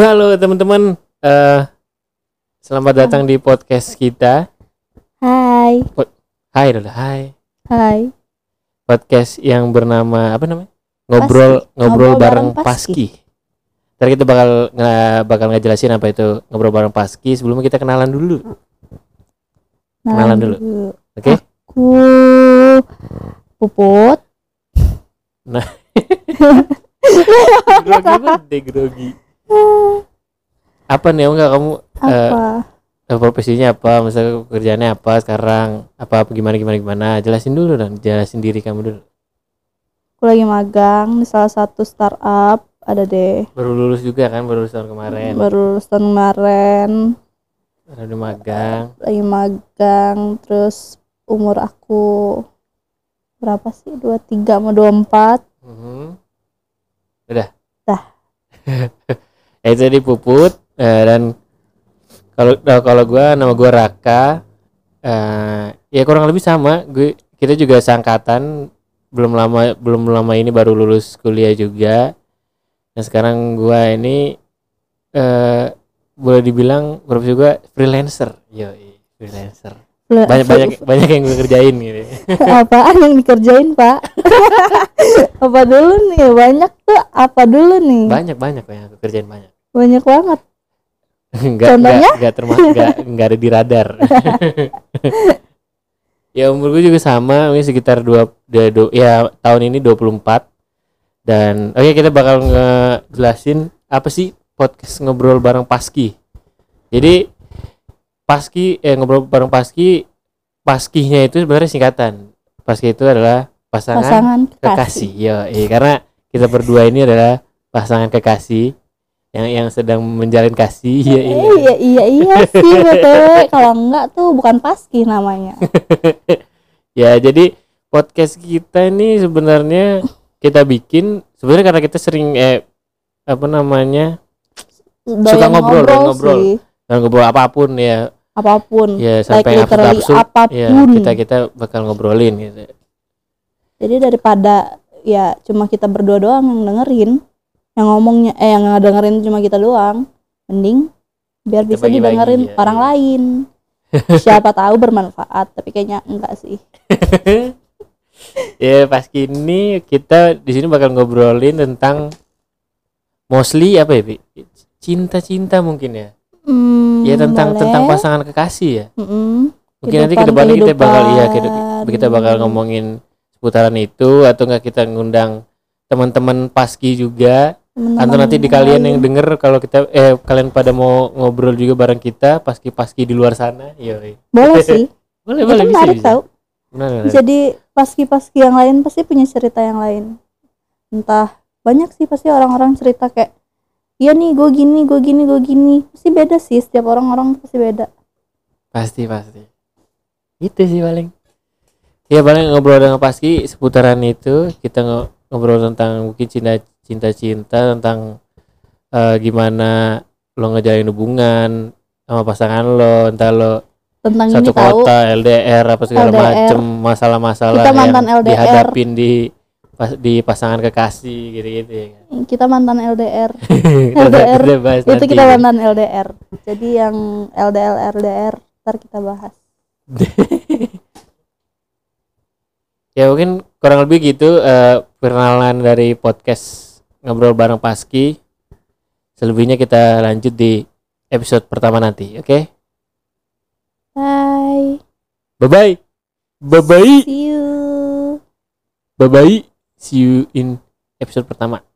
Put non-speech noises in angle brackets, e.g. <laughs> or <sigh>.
Halo teman-teman, eh selamat datang di podcast kita. Hai. Hai, udah hai. Hai. Podcast yang bernama apa namanya? Ngobrol Paski. ngobrol Ngobrol bareng bareng Paski. Ntar kita bakal nge bakal ngejelasin apa itu ngobrol bareng Paski. Sebelumnya kita kenalan dulu, Kenalan dulu. oke? Aku Puput. <laughs> <laughs> grogi banget deh, grogi. Apa nih enggak kamu eh, Apa? eh, profesinya apa? Misalnya kerjaannya apa sekarang? Apa, apa gimana gimana gimana? Jelasin dulu dong, jelasin diri kamu dulu. Aku lagi magang di salah satu startup. Ada deh. Baru lulus juga kan, baru lulus tahun kemarin. Baru lulus tahun kemarin. Udah magang. Lagi magang. Terus umur aku berapa sih? 23 mau 24. Mhm. Udah. Dah. ya itu tadi eh, dan kalau eh, kalau gua nama gua Raka eh ya kurang lebih sama gue kita juga sangkatan belum lama belum lama ini baru lulus kuliah juga nah sekarang gua ini eh boleh dibilang profesi gua freelancer yo freelancer banyak banyak <laughs> banyak yang gue kerjain gitu Apaan yang dikerjain, Pak? <laughs> apa dulu nih? Banyak tuh apa dulu nih? banyak banyak yang aku kerjain banyak Banyak banget. <laughs> enggak Contohnya? enggak enggak termasuk enggak enggak ada di radar. <laughs> Ya umur gue juga sama mungkin sekitar dua, dua, dua- ya tahun ini 24 dan oke kita bakal ngejelasin apa sih podcast ngobrol bareng Paski. Jadi Paski eh ngobrol bareng Paski Paskinya itu sebenarnya singkatan. Paski itu adalah pasangan, Pasangan kekasih. kekasih. ya iya, karena kita berdua ini adalah pasangan kekasih yang yang sedang menjalin kasih ya Eh, iya iya iya sih <laughs> betul. Kalau enggak tuh bukan paski namanya. <laughs> ya jadi podcast kita ini sebenarnya kita bikin sebenarnya karena kita sering eh apa namanya Doyan ngobrol, doyan ngobrol. sih. dan ngobrol apa pun ya Apa pun. ya like sampai literally absurd ya apa pun. kita kita bakal ngobrolin gitu Jadi daripada ya cuma kita berdua doang yang dengerin, yang ngomongnya eh yang dengerin cuma kita doang, mending biar bisa bagi-bagi, didengerin ya, orang iya. lain. <laughs> Siapa tahu bermanfaat, tapi kayaknya enggak sih. <laughs> ya pas kini kita di sini bakal ngobrolin tentang mostly apa ya cinta-cinta mungkin ya Hmm, ya tentang boleh. tentang pasangan kekasih ya Mm-mm. mungkin nanti Kehidupan- ke depannya kita bakal iya kita, kehidupan. kita bakal ngomongin seputaran itu atau enggak kita ngundang teman-teman paski juga Teman-teman atau nanti di kalian yang denger kalau kita eh kalian pada mau ngobrol juga bareng kita paski paski di luar sana iya boleh <laughs> sih. boleh boleh bisa menarik bisa tau. Benar, benar. Jadi paski-paski yang lain pasti punya cerita yang lain. Entah banyak sih pasti orang-orang cerita kayak iya nih gue gini gue gini gue gini pasti beda sih setiap orang-orang pasti beda. pasti pasti itu sih paling ya paling ngobrol dengan paski seputaran itu kita ngo- ngobrol tentang mungkin cinta cinta cinta tentang eh, gimana lo ngejalin hubungan sama pasangan lo entah lo Tentang satu ini tahu kota LDR apa segala LDR. macem masalah-masalah Kita mantan yang LDR. dihadapin di pas, di pasangan kekasih gitu-gitu ya kan. kita mantan LDR. LDR. <laughs> kita Itu nanti kita mantan LDR. Jadi yang LDL LDR ntar kita bahas. <laughs> ya mungkin kurang lebih gitu eh, perkenalan dari podcast ngobrol bareng Paski. Selebihnya kita lanjut di episode pertama nanti oke? Bye. bye bye bye bye See you. bye bye see you in episode pertama